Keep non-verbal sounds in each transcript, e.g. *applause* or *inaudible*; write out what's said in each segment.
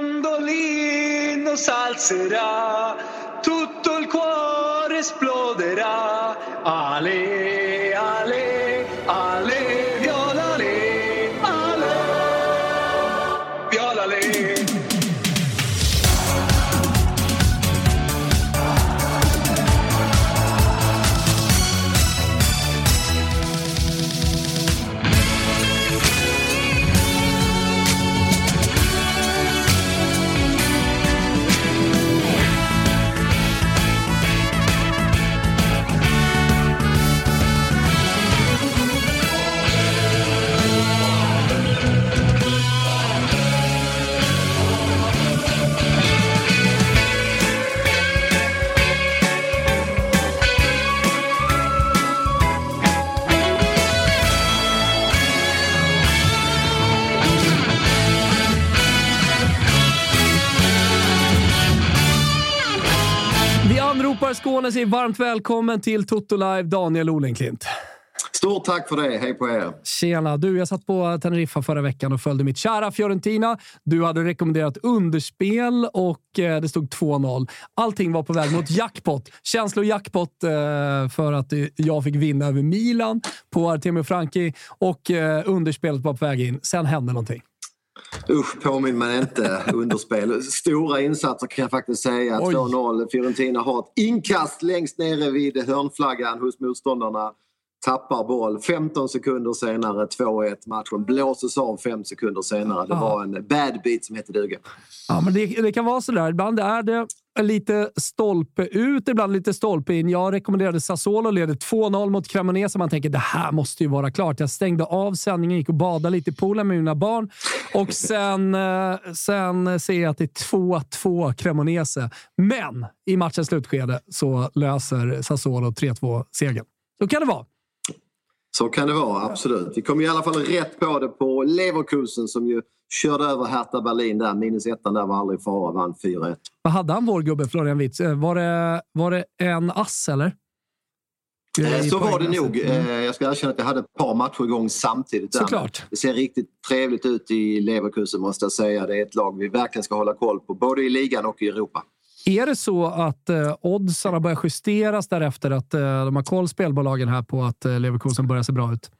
Mandolino s'alzerà, tutto il cuore esploderà. Ale, ale, ale, Skåne sig varmt välkommen till Toto Live, Daniel Olenklint. Stort tack för det. Hej på er. Tjena! Du, jag satt på Teneriffa förra veckan och följde mitt kära Fiorentina. Du hade rekommenderat underspel och eh, det stod 2-0. Allting var på väg mot jackpot. Känslojackpot eh, för att eh, jag fick vinna över Milan på Artemio Franki och underspelet var på väg in. Sen hände någonting. Usch, påminn mig inte. Underspel. Stora insatser kan jag faktiskt säga. Oj. 2-0. Fiorentina har ett inkast längst nere vid hörnflaggan hos motståndarna. Tappar boll. 15 sekunder senare 2-1. Matchen blåses av fem sekunder senare. Det var en bad beat som hette duga. Ja, men det, det kan vara sådär. Ibland är det lite stolpe ut, ibland lite stolpe in. Jag rekommenderade Sassuolo, leder 2-0 mot Cremonese. Man tänker det här måste ju vara klart. Jag stängde av sändningen, gick och badade lite i poolen med mina barn och sen, eh, sen ser jag att det är 2-2 Cremonese. Men i matchens slutskede så löser Sassuolo 3-2-segern. Så kan det vara. Så kan det vara, absolut. Vi kom i alla fall rätt på det på Leverkusen som ju körde över Hertha Berlin där. Minus ettan där var aldrig fara, vann 4-1. Vad hade han, vår gubbe Florian Wirtz? Eh, Var det, var det en ass, eller? Eh, I Så var det nog. Mm. Eh, Jag ska erkänna att jag hade ett par matcher igång samtidigt. Såklart. Det ser riktigt trevligt ut i Leverkusen måste jag säga. Det är ett lag vi verkligen ska hålla koll på, både i ligan och i Europa. Är det så att eh, oddsarna börjar justeras därefter att eh, de har koll, spelbolagen, här på att eh, Leverkusen börjar se bra ut?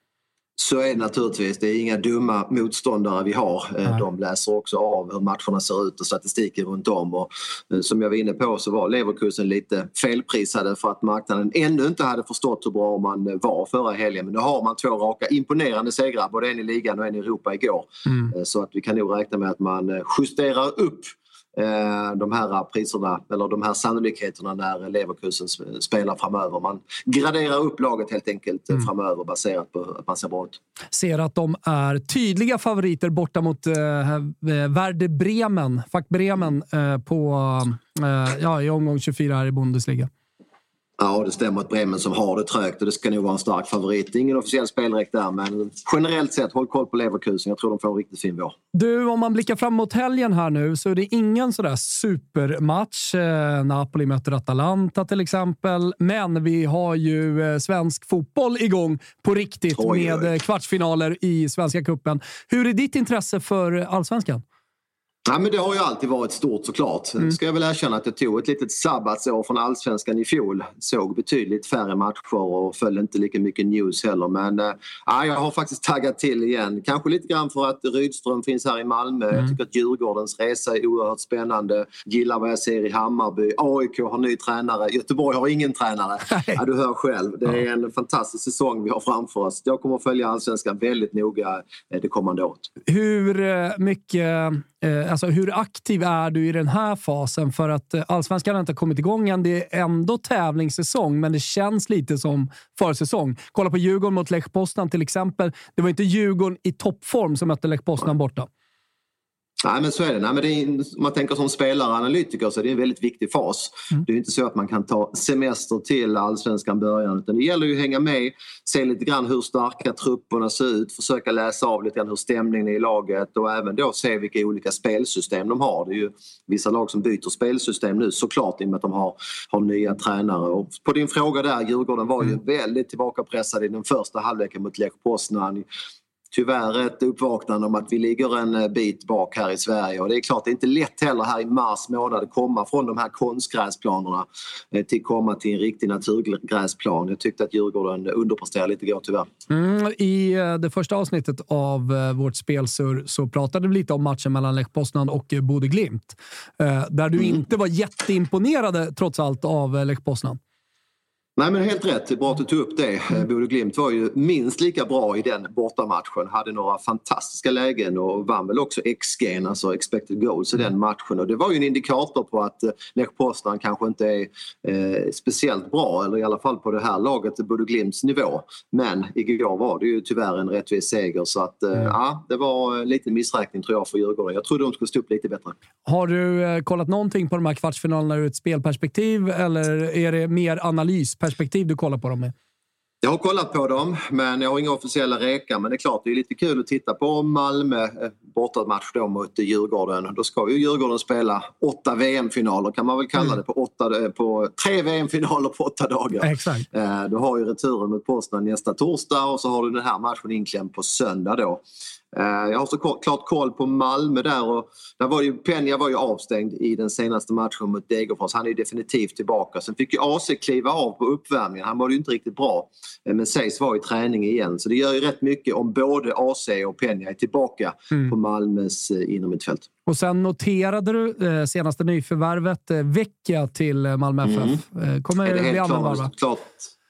Så är det naturligtvis. Det är inga dumma motståndare vi har. Eh, Nej. De läser också av hur matcherna ser ut och statistiken runt om. Och, eh, som jag var inne på så var Leverkusen lite felprisade för att marknaden ännu inte hade förstått hur bra man eh, var förra helgen. Men nu har man två raka imponerande segrar, både en i ligan och en i Europa igår. Mm. Så att vi kan nog räkna med att man justerar upp de här priserna eller de här sannolikheterna när Leverkusen sp- spelar framöver. Man graderar upp laget helt enkelt eh, Mm. framöver baserat på att man ser bra ut. Ser att de är tydliga favoriter borta mot eh, Werder Bremen, Fack Bremen, eh, på, eh, ja, i omgång 24 här i Bundesliga. Ja, det stämmer att Bremen som har det trögt och det ska nog vara en stark favorit. Ingen officiell spelräck där men generellt sett håll koll på Leverkusen. Jag tror de får en riktigt fin vår. Du, om man blickar fram mot helgen här nu så är det ingen sådär supermatch. Eh, Napoli möter Atalanta till exempel. Men vi har ju eh, svensk fotboll igång på riktigt Oj, oj. med eh, kvartsfinaler i Svenska Cupen. Hur är ditt intresse för allsvenskan? Ja, men det har ju alltid varit stort såklart. Mm. ska jag väl erkänna att jag tog ett litet sabbatsår från allsvenskan i fjol. Såg betydligt färre matcher och följde inte lika mycket news heller. Men äh, jag har faktiskt taggat till igen. Kanske lite grann för att Rydström finns här i Malmö. Mm. Jag tycker att Djurgårdens resa är oerhört spännande. Gillar vad jag ser i Hammarby. AIK har ny tränare. Göteborg har ingen tränare. *laughs* Ja, du hör själv. Det är en fantastisk säsong vi har framför oss. Jag kommer att följa allsvenskan väldigt noga eh, det kommande året. Hur eh, mycket Eh, Eh, alltså hur aktiv är du i den här fasen? För att eh, allsvenskan har inte kommit igång än. Det är ändå tävlingssäsong, men det känns lite som försäsong. Kolla på Djurgården mot Lech Poznan till exempel. Det var inte Djurgården i toppform som mötte Lech Poznan borta. Nej men så är det. Nej, men det är, om man tänker som spelare och analytiker så är det en väldigt viktig fas. Mm. Det är inte så att man kan ta semester till allsvenskan början utan det gäller ju att hänga med, se lite grann hur starka trupperna ser ut, försöka läsa av lite grann hur stämningen är i laget och även då se vilka olika spelsystem de har. Det är ju vissa lag som byter spelsystem nu såklart i och med att de har, har nya tränare. Och på din fråga där, Djurgården var ju mm. väldigt tillbakapressade i den första halvleken mot Lech Poznan tyvärr ett uppvaknande om att vi ligger en eh, bit bak här i Sverige och det är klart det är inte lätt heller här i mars månad att komma från de här konstgräsplanerna eh, till komma till en riktig naturgräsplan. Jag tyckte att Djurgården underpresterade lite igår tyvärr. Mm, I eh, det första avsnittet av vårt spelsur så pratade vi lite om matchen mellan Lech Poznan och Bode Glimt. Där du mm. inte var jätteimponerad trots allt av Lech Poznan. Nej men helt rätt, bra att du tog upp det. Mm. Bode Glimt var ju minst lika bra i den bortamatchen. Hade några fantastiska lägen och vann väl också XG, alltså expected goals, i den matchen. Och det var ju en indikator på att eh, Lech Poznan kanske inte är eh, speciellt bra, eller i alla fall på det här laget, Bode Glimts nivå. Men igår var det ju tyvärr en rättvis seger så att eh, mm. ja, det var lite missräkning tror jag för Djurgården. Jag trodde de skulle stå upp lite bättre. Har du eh, kollat någonting på de här kvartsfinalerna ur ett spelperspektiv eller är det mer analys? Perspektiv du kollar på dem med? Jag har kollat på dem, men jag har inga officiella rekar. Men det är klart, det är lite kul att titta på Malmö eh, bortamatch då mot Djurgården. Då ska ju Djurgården spela åtta VM-finaler kan man väl kalla mm. det, på, åtta, eh, på tre VM-finaler på åtta dagar. Exakt. Eh, du har ju returen mot Poznan nästa torsdag och så har du den här matchen inklämd på söndag då. Eh, jag har så klart koll på Malmö där och där var ju, Peña var ju avstängd i den senaste matchen mot Degerfors. Han är definitivt tillbaka. Sen fick ju AC kliva av på uppvärmningen. Han var ju inte riktigt bra. Eh, men sägs vara i träning igen. Så det gör ju rätt mycket om både AC och Peña är tillbaka mm. på Malmös eh, innermittfält. Och sen noterade du eh, senaste nyförvärvet eh, Vecchia till Malmö FF. Mm. Kommer är det helt klart, klart,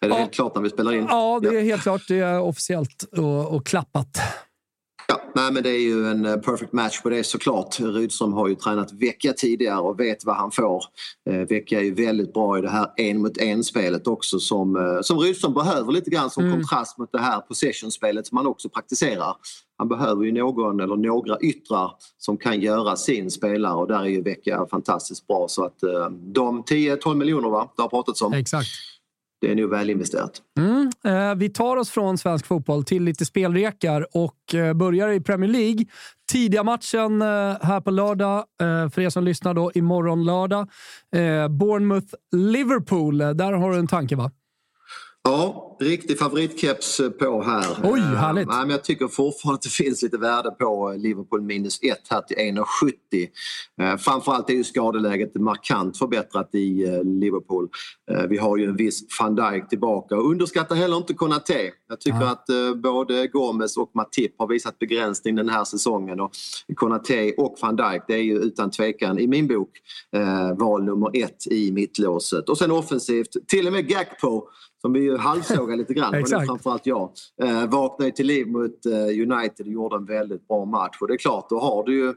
Är det ja. helt klart när vi spelar in? Ja, det är helt klart. Det är officiellt och, och klappat. Ja, nej, men det är ju en eh, perfect match på det såklart. Rydström har ju tränat vecka tidigare och vet vad han får. Eh, vecka är ju väldigt bra i det här en mot en spelet också som, eh, som Rydström behöver lite grann som mm. kontrast mot det här possession-spelet som han också praktiserar. Han behöver ju någon eller några yttrar som kan göra sin spelare och där är ju Vecka fantastiskt bra så att eh, de 10-12 miljoner va, det har pratats om. Exakt det är nog väl investerat. Mm. Eh, vi tar oss från svensk fotboll till lite spelrekar och eh, börjar i Premier League. Tidiga matchen eh, här på lördag, eh, för er som lyssnar då, imorgon lördag. Eh, Bournemouth-Liverpool. Där har du en tanke va? Ja, riktig favoritkeps på här. Oj, härligt! Uh, men jag tycker fortfarande att det *laughs* finns lite värde på Liverpool minus 1 här till 1,70. Uh, framförallt är ju skadeläget markant förbättrat i uh, Liverpool. Uh, vi har ju en viss van Dijk tillbaka underskatta heller inte Konaté. Jag tycker att både Gomes och Matip har visat begränsning den här säsongen och Konaté och van Dijk det är ju utan tvekan i min bok val nummer ett i mittlåset. Och sen offensivt, till och med Gakpo som vi ju halvsågade lite grann, men framförallt jag, eh, vaknade till liv mot eh, United och gjorde en väldigt bra match. Och det är klart, då har du ju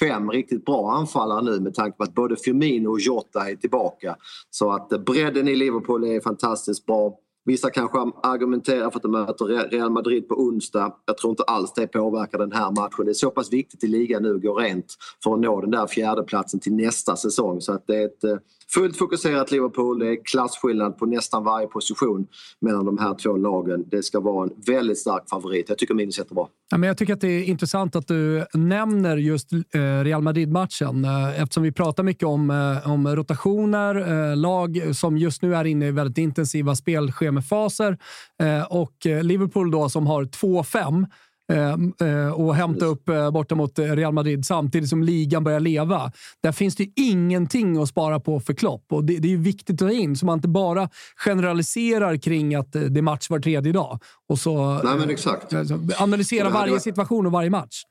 fem riktigt bra anfallare nu med tanke på att både Firmino och Jota är tillbaka. Så att eh, bredden i Liverpool är fantastiskt bra. Vissa kanske argumenterar för att de möter Real Madrid på onsdag. Jag tror inte alls det påverkar den här matchen. Det är så pass viktigt i ligan nu att gå rent för att nå den där fjärdeplatsen till nästa säsong. Så att det är ett eh, fullt fokuserat Liverpool. Det är klasskillnad på nästan varje position mellan de här två lagen. Det ska vara en väldigt stark favorit. Jag tycker minus är bra. Ja, men jag tycker att det är intressant att du nämner just eh, Real Madrid-matchen eh, eftersom vi pratar mycket om, eh, om rotationer, lag som just nu är inne i väldigt intensiva spelschemafaser och Liverpool då som har 2-5 och hämta upp eh, borta mot Real Madrid samtidigt som ligan börjar leva. Där finns det ju ingenting att spara på för Klopp och det, det är viktigt att ta in så man inte bara generaliserar kring att det är match var tredje dag. Och så, Nej, men exakt. analysera varje situation och varje match.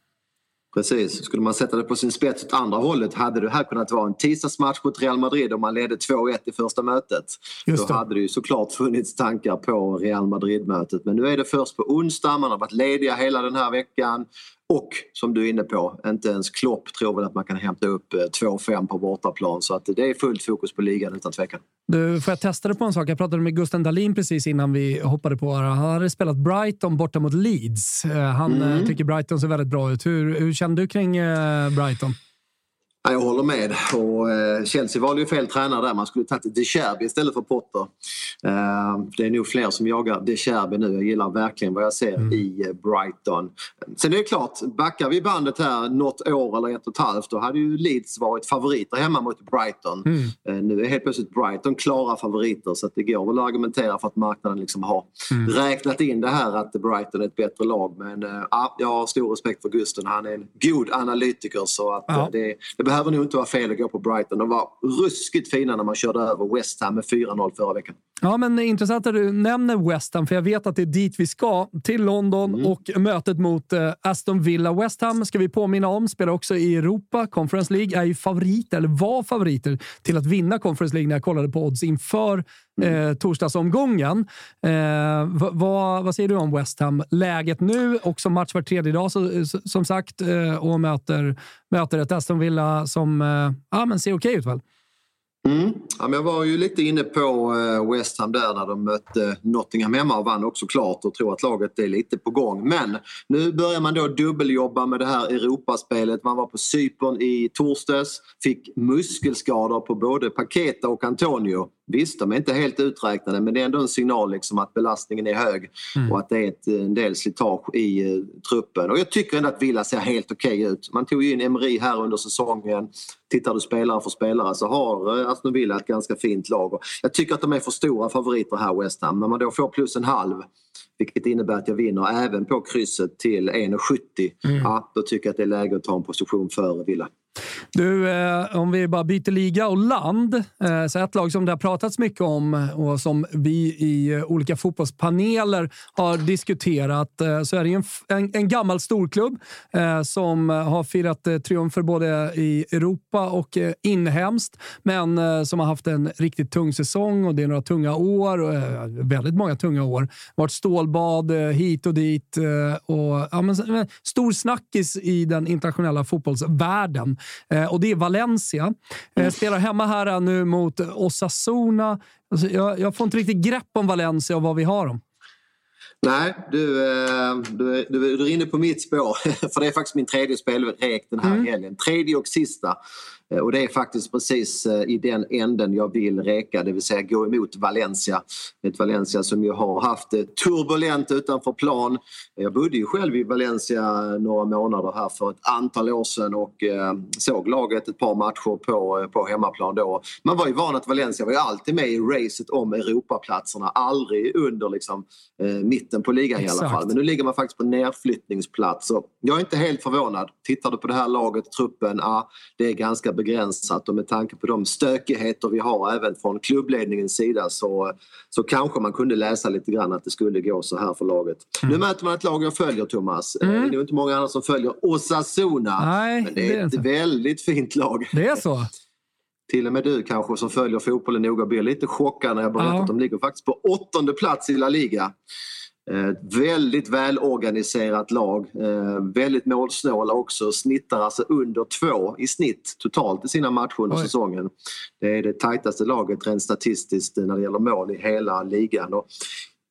Precis. Skulle man sätta det på sin spets åt andra hållet hade det här kunnat vara en tisdagsmatch mot Real Madrid om man ledde 2-1 i första mötet. Då hade det ju såklart funnits tankar på Real Madrid-mötet. Men nu är det först på onsdag, man har varit lediga hela den här veckan. Och som du är inne på, inte ens Klopp tror väl att man kan hämta upp 2-5 eh, på bortaplan. Så att det är fullt fokus på ligan utan tvekan. Du, får jag testa det på en sak? Jag pratade med Gusten Dahlin precis innan vi hoppade på. Han hade spelat Brighton borta mot Leeds. Eh, han eh, mm. tycker Brighton ser väldigt bra ut. Hur, hur känner du kring Brighton? Jag håller med. Och eh, Chelsea valde ju fel tränare där. Man skulle tagit De Cherby istället för Potter. Eh, det är nog fler som jagar De Cherby nu. Jag gillar verkligen vad jag ser mm. i eh, Brighton. Sen är det klart, backar vi bandet här något år eller ett och ett halvt då hade ju Leeds varit favoriter hemma mot Brighton. Mm. Nu är helt plötsligt Brighton klara favoriter så det går väl att argumentera för att marknaden liksom har mm. räknat in det här att Brighton är ett bättre lag. Men ja, jag har stor respekt för Gusten. Han är en god analytiker så att ja. det, det behöver nog inte vara fel att gå på Brighton. De var ruskigt fina när man körde över West Ham med 4-0 förra veckan. Ja, men intressant att du nämner West Ham, för jag vet att det är dit vi ska. Till London mm. och mötet mot eh, Aston Villa. West Ham ska vi påminna om, spelar också i Europa. Conference League är ju favoriter, eller var favoriter, till att vinna Conference League när jag kollade på odds inför mm. eh, torsdagsomgången. Eh, vad, vad säger du om West Ham? Läget nu, också match var tredje dag så, som sagt, eh, och möter, möter ett Aston Villa som eh, ja, men ser okej okay ut väl? Mm. Ja, men jag var ju lite inne på eh, West Ham där när de mötte Nottingham hemma och vann också klart och tror att laget är lite på gång. Men nu börjar man då dubbeljobba med det här Europaspelet. Man var på Cypern i torsdags, fick muskelskador på både Paketa och Antonio. Visst, de är inte helt uträknade men det är ändå en signal liksom att belastningen är hög mm. och att det är ett, en del slitage i uh, truppen. Och jag tycker ändå att Villa ser helt okej okay ut. Man tog ju in Emery här under säsongen. Tittar du spelare för spelare så har uh, Aston Villa ett ganska fint lag. Och jag tycker att de är för stora favoriter här, West Ham. När man då får plus en halv vilket innebär att jag vinner även på krysset till 1,70. Mm. Ja, då tycker jag att det är läge att ta en position före Villa. Du, eh, om vi bara byter liga och land. Eh, så ett lag som det har pratats mycket om och som vi i eh, olika fotbollspaneler har diskuterat eh, så är det en, en, en, gammal storklubb eh, som har firat eh, triumfer både i Europa och eh, inhemskt, men eh, som har haft en riktigt tung säsong och det är några tunga år. Eh, väldigt många tunga år. varit stålbad eh, hit och dit och ja, men, stor snackis i den internationella fotbollsvärlden. Eh, och det är Valencia. Eh, mm. Spelar hemma här nu mot Osasuna. Alltså, jag, jag får inte riktigt grepp om Valencia och vad vi har dem. Nej, du, eh, du, du, du är inne på mitt spår. *laughs* För det är faktiskt min tredje spelrek den här mm. helgen. Tredje och sista. Eh, och det är faktiskt precis eh, i den änden jag vill reka, det vill säga gå emot Valencia. Ett Valencia som ju har haft det turbulent utanför plan. Jag bodde ju själv i Valencia några månader här för ett antal år sedan och eh, såg laget ett par matcher på, på hemmaplan då. Man var ju van att Valencia var ju alltid med i racet om Europaplatserna, aldrig under liksom, mitten på ligan Exakt. i alla fall. Men nu ligger man faktiskt på nedflyttningsplats. Så jag är inte helt förvånad. Tittar du på det här laget, truppen, ja, det är ganska begränsat och med tanke på de stökigheter vi har även från klubbledningens sida så, så kanske man kunde läsa lite grann att det skulle gå så här för laget. Mm. Nu möter man ett lag jag följer Thomas. Eh, mm. Det är inte många andra som följer Osasuna. Nej, men det är, det är ett inte. väldigt fint lag. Det är så? *laughs* Till och med du kanske som följer fotbollen noga blir lite chockad när jag berättar ja. att de ligger faktiskt på åttonde plats i La Liga. Eh, väldigt välorganiserat lag, eh, väldigt målsnåla också, snittar alltså under två i snitt totalt i sina matcher under Oj. säsongen. Det är det tajtaste laget rent statistiskt när det gäller mål i hela ligan. Och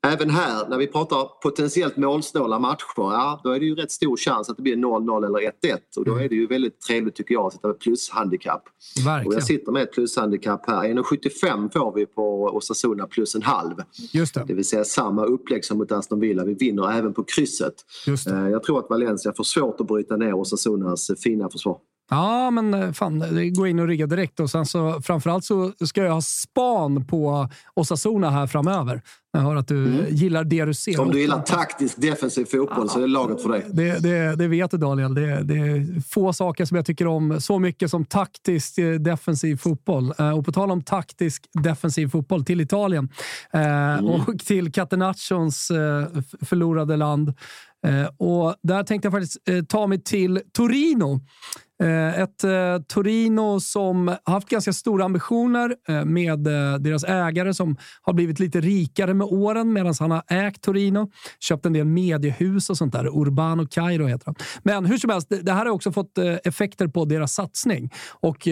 Även här, när vi pratar potentiellt målsnåla matcher, ja, då är det ju rätt stor chans att det blir 0-0 eller 1-1 och då mm. är det ju väldigt trevligt tycker jag att sitta med plushandikapp. Verkligen. Och jag sitter med ett plushandikapp här. 1,75 får vi på Osasuna plus en halv. Just det. det vill säga samma upplägg som mot Aston Villa. Vi vinner även på krysset. Just det. Eh, jag tror att Valencia får svårt att bryta ner Osasunas fina försvar. Ja, men fan, gå in och rigga direkt. Och sen så, framförallt så ska jag ha span på Osasuna här framöver. Jag hör att du mm. gillar det du ser. Om du gillar taktisk defensiv fotboll ja, så är det laget för dig. Det, det, det vet du Daniel. Det, det, är få saker som jag tycker om så mycket som taktisk eh, defensiv fotboll. Eh, och på tal om taktisk defensiv fotboll till Italien eh, mm. och till Catenaccons förlorade land. Och där tänkte jag faktiskt ta mig till Torino. Eh, ett eh, Torino som haft ganska stora ambitioner eh, med deras ägare som har blivit lite rikare med åren medan han har ägt Torino. Köpt en del mediehus och sånt där. Urbano Cairo heter han. Men hur som helst, det här har också fått effekter på deras satsning. Och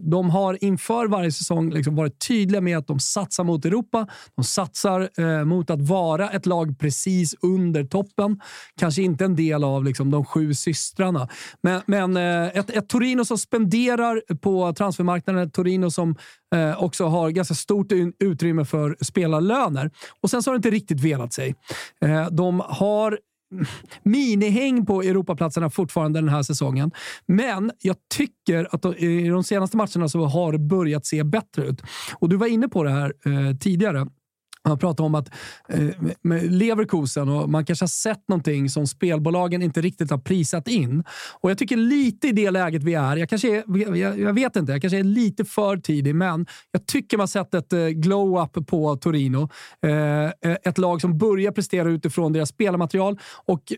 de har inför varje säsong liksom varit tydliga med att de satsar mot Europa. De satsar mot att vara ett lag precis under toppen. Kanske inte en del av liksom, de sju systrarna. Men, men ett, ett Torino som spenderar på transfermarknaden. Ett Torino som eh, också har ganska stort utrymme för spelarlöner. Och sen så har det inte riktigt velat sig. Eh, de har minihäng på Europaplatserna fortfarande den här säsongen. Men jag tycker att de, i de senaste matcherna så har det börjat se bättre ut. Och Du var inne på det här eh, tidigare. Man pratar om att eh, med Leverkusen och man kanske har sett någonting som spelbolagen inte riktigt har prisat in. Och Jag tycker lite i det läget vi är, jag, kanske är, jag, jag vet inte, jag kanske är lite för tidig, men jag tycker man sett ett eh, glow-up på Torino. Eh, eh, ett lag som börjar prestera utifrån deras spelarmaterial och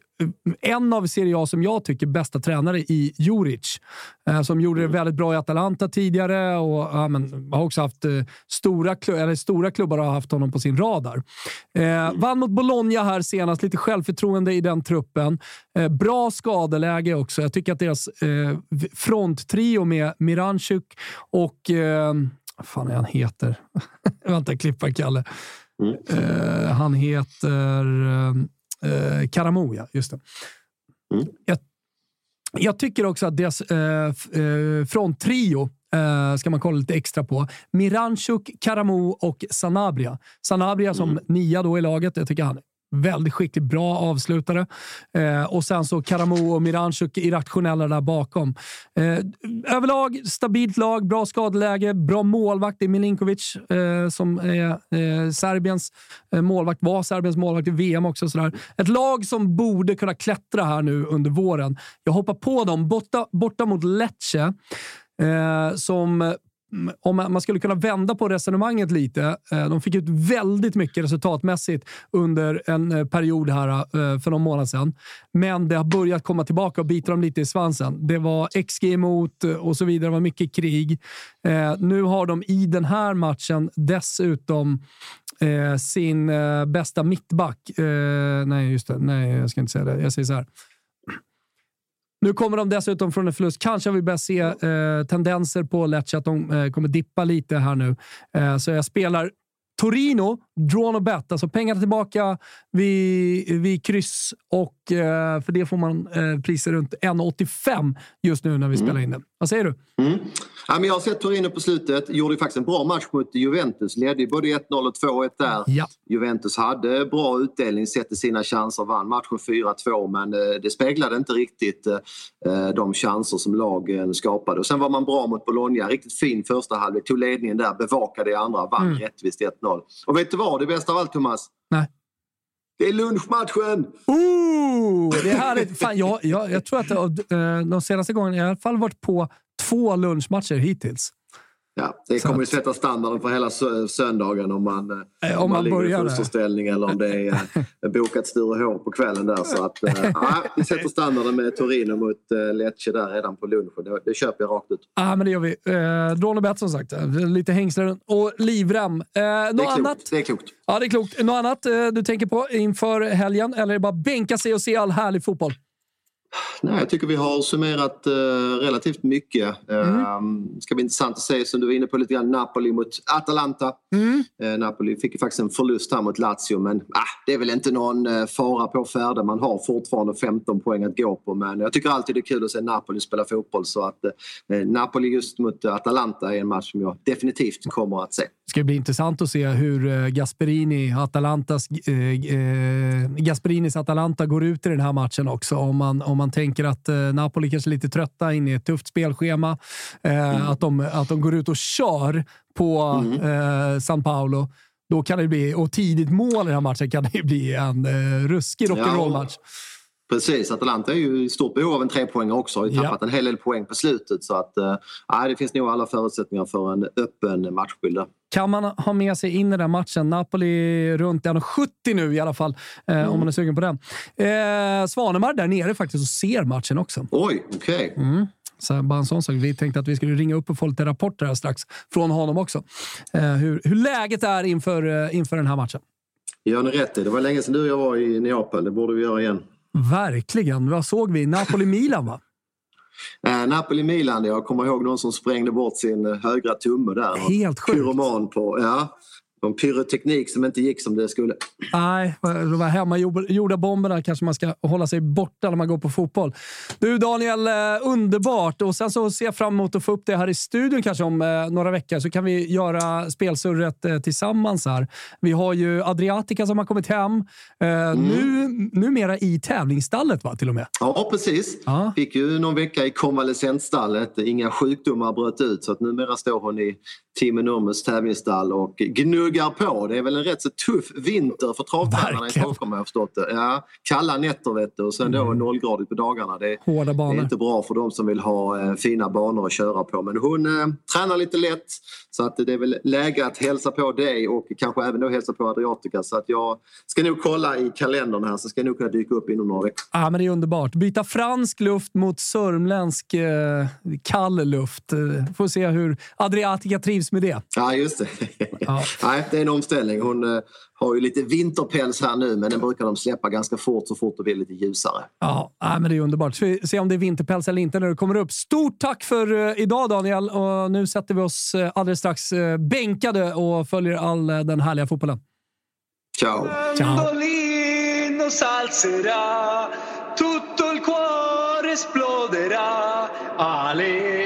en av Serie A som jag tycker bästa tränare i Juric, eh, som gjorde det väldigt bra i Atalanta tidigare och ja, men, har också haft eh, stora, eller stora klubbar har haft honom på sin radar. Eh, vann mot Bologna här senast. Lite självförtroende i den truppen. Eh, bra skadeläge också. Jag tycker att deras eh, fronttrio med Miranchuk och... Eh, vad fan är han heter? *laughs* Vänta, klippa Kalle. Mm. Eh, han heter eh, Karamo, ja. Just det. Mm. Jag, jag, tycker också att deras eh, eh fronttrio Uh, ska man kolla lite extra på. Miranchuk, Karamo och Sanabria. Sanabria som mm. nia då i laget. Jag tycker han är väldigt skicklig, bra avslutare. Eh, och sen så Karamo och Miranchuk irrationella där bakom. Eh, överlag stabilt lag, bra skadeläge, bra målvakt. Det är Milinkovic eh, som är eh, Serbiens eh, målvakt, var Serbiens målvakt i VM också. Sådär. Ett lag som borde kunna klättra här nu under våren. Jag hoppar på dem borta, borta mot Lecce. Eh, som Mm, om man skulle kunna vända på resonemanget lite. Eh, de fick ut väldigt mycket resultatmässigt under en eh, period här eh, för någon månad sedan. Men det har börjat komma tillbaka och bita dem lite i svansen. Det var XG emot och så vidare. Det var mycket krig. Nu har de i den här matchen dessutom sin bästa mittback. Nej, just det. Nej, jag ska inte säga det. Jag säger så här. Nu kommer de dessutom från en förlust. Kanske har vi börjat se eh, tendenser på Lecce att de eh, kommer dippa lite här nu. Eh, så jag spelar Torino, drawn och bet. Alltså pengar tillbaka vid, vid kryss och eh, för det får man eh, priser runt 1,85 just nu när vi mm. spelar in det. Vad säger du? Mm. Ja, men jag har sett Torino på slutet. Gjorde faktiskt en bra match mot Juventus. Ledde både 1-0 och 2-1 där. Ja. Juventus hade bra utdelning sett sina chanser. Vann matchen 4-2 men eh, det speglade inte riktigt eh, de chanser som lagen skapade. Och sen var man bra mot Bologna. Riktigt fin första halvlek. Tog ledningen där, bevakade i andra, vann mm. rättvist 1-0. Och vet du vad? Det bästa av allt Thomas? Nej. Det är lunchmatchen! Ooh, det är härligt. Fan, jag, jag, jag tror att det, eh, de senaste gångerna, jag har i alla fall varit på två lunchmatcher hittills. Ja, det kommer ju sätta standarden för hela söndagen om man, eh, om man, man ligger i fosterställning eller om det är eh, bokat Sturehov på kvällen där. Så att, *laughs* ja, vi sätter standarden med Torino mot Lecce där redan på lunchen. Det, det köper jag rakt ut. Ja, men det gör vi. Eh, bet som sagt. Lite hängslen och livrem. Eh, det, är klokt. annat? det är klokt. Ja, det är klokt. Något annat eh, du tänker på inför helgen? Eller är det bara bänka sig och se all härlig fotboll? Nej, jag tycker vi har summerat uh, relativt mycket. Mm. Uh, ska bli intressant att se, som du var inne på lite grann, Napoli mot Atalanta. Mm. Uh, Napoli fick ju faktiskt en förlust här mot Lazio men uh, det är väl inte någon uh, fara på färde. Man har fortfarande 15 poäng att gå på men jag tycker alltid det är kul att se Napoli spela fotboll så att Napoli just mot Atalanta är en match som jag definitivt kommer att se. Ska bli intressant att se hur eh, Gasperini, Atalantas, eh, eh, Gasperinis Atalanta går ut i den här matchen också. Om man, om man tänker att eh, Napoli kanske är lite trötta in i ett tufft spelschema. Eh, mm. att, de, att de går ut och kör på mm. eh, San Paolo. Då kan det bli, och tidigt mål i den här matchen kan det bli en eh, ruskig rock'n'roll-match. Ja, Precis, Atalanta är ju i stort behov av en trepoängare också. Har ju tappat ja. en hel del poäng på slutet. Så att, äh, det finns nog alla förutsättningar för en öppen matchbild. Kan man ha med sig in i den matchen? Napoli runt 1,70 nu i alla fall, eh, mm. om man är sugen på den. Eh, Svanemar där nere faktiskt och ser matchen också. Oj, okej. Okay. Mm. Så bara en sån sak. Vi tänkte att vi skulle ringa upp och få lite rapporter här strax från honom också. Eh, hur, hur läget är inför, eh, inför den här matchen. Gör ni rätt i. Det var länge sedan du och jag var i Neapel. Det borde vi göra igen. Verkligen. Vad såg vi? Napoli-Milan, va? Eh, Napoli-Milan, jag kommer ihåg någon som sprängde bort sin högra tumme där. Helt sjukt. Pyroman på, ja en pyroteknik som inte gick som det skulle. Nej, de här hemmagjorda bomberna kanske man ska hålla sig borta när man går på fotboll. Du Daniel, eh, underbart! Och sen så ser jag fram emot att få upp det här i studion kanske om eh, några veckor så kan vi göra spelsurret eh, tillsammans här. Vi har ju Adriatica som har kommit hem. Mm. Nu, numera i tävlingsstallet va, till och med? Ja, precis. Ja. Fick ju någon vecka i konvalescentstallet. Inga sjukdomar bröt ut så att numera står hon i Team Enormous tävlingsstall och gnuggar på. Det är väl en rätt så tuff vinter för travtränarna i Stockholm har jag förstått det. Ja, kalla nätter vet du och sen då mm. nollgradigt på dagarna. Det, Hårda banor. det är inte bra för de som vill ha eh, fina banor att köra på. Men hon eh, tränar lite lätt så att det är väl läge att hälsa på dig och kanske även då hälsa på Adriatica. Så att jag ska nog kolla i kalendern här så ska jag nog kunna dyka upp inom några veckor. Ja, men det är underbart. Byta fransk luft mot sörmländsk eh, kall luft. Eh, får se hur Adriatica trivs med det. Ja, just det. Ja. *laughs* Nej, det är en omställning. Hon eh, har ju lite vinterpäls här nu, men den brukar de släppa ganska fort så fort det blir lite ljusare. Ja, men det är underbart. Så vi se om det är vinterpäls eller inte när det kommer upp. Stort tack för uh, idag Daniel! Och nu sätter vi oss uh, alldeles strax bänkade och följer all den härliga fotbollen. Ciao! Ciao. tutto il cuore esploderà. Ale,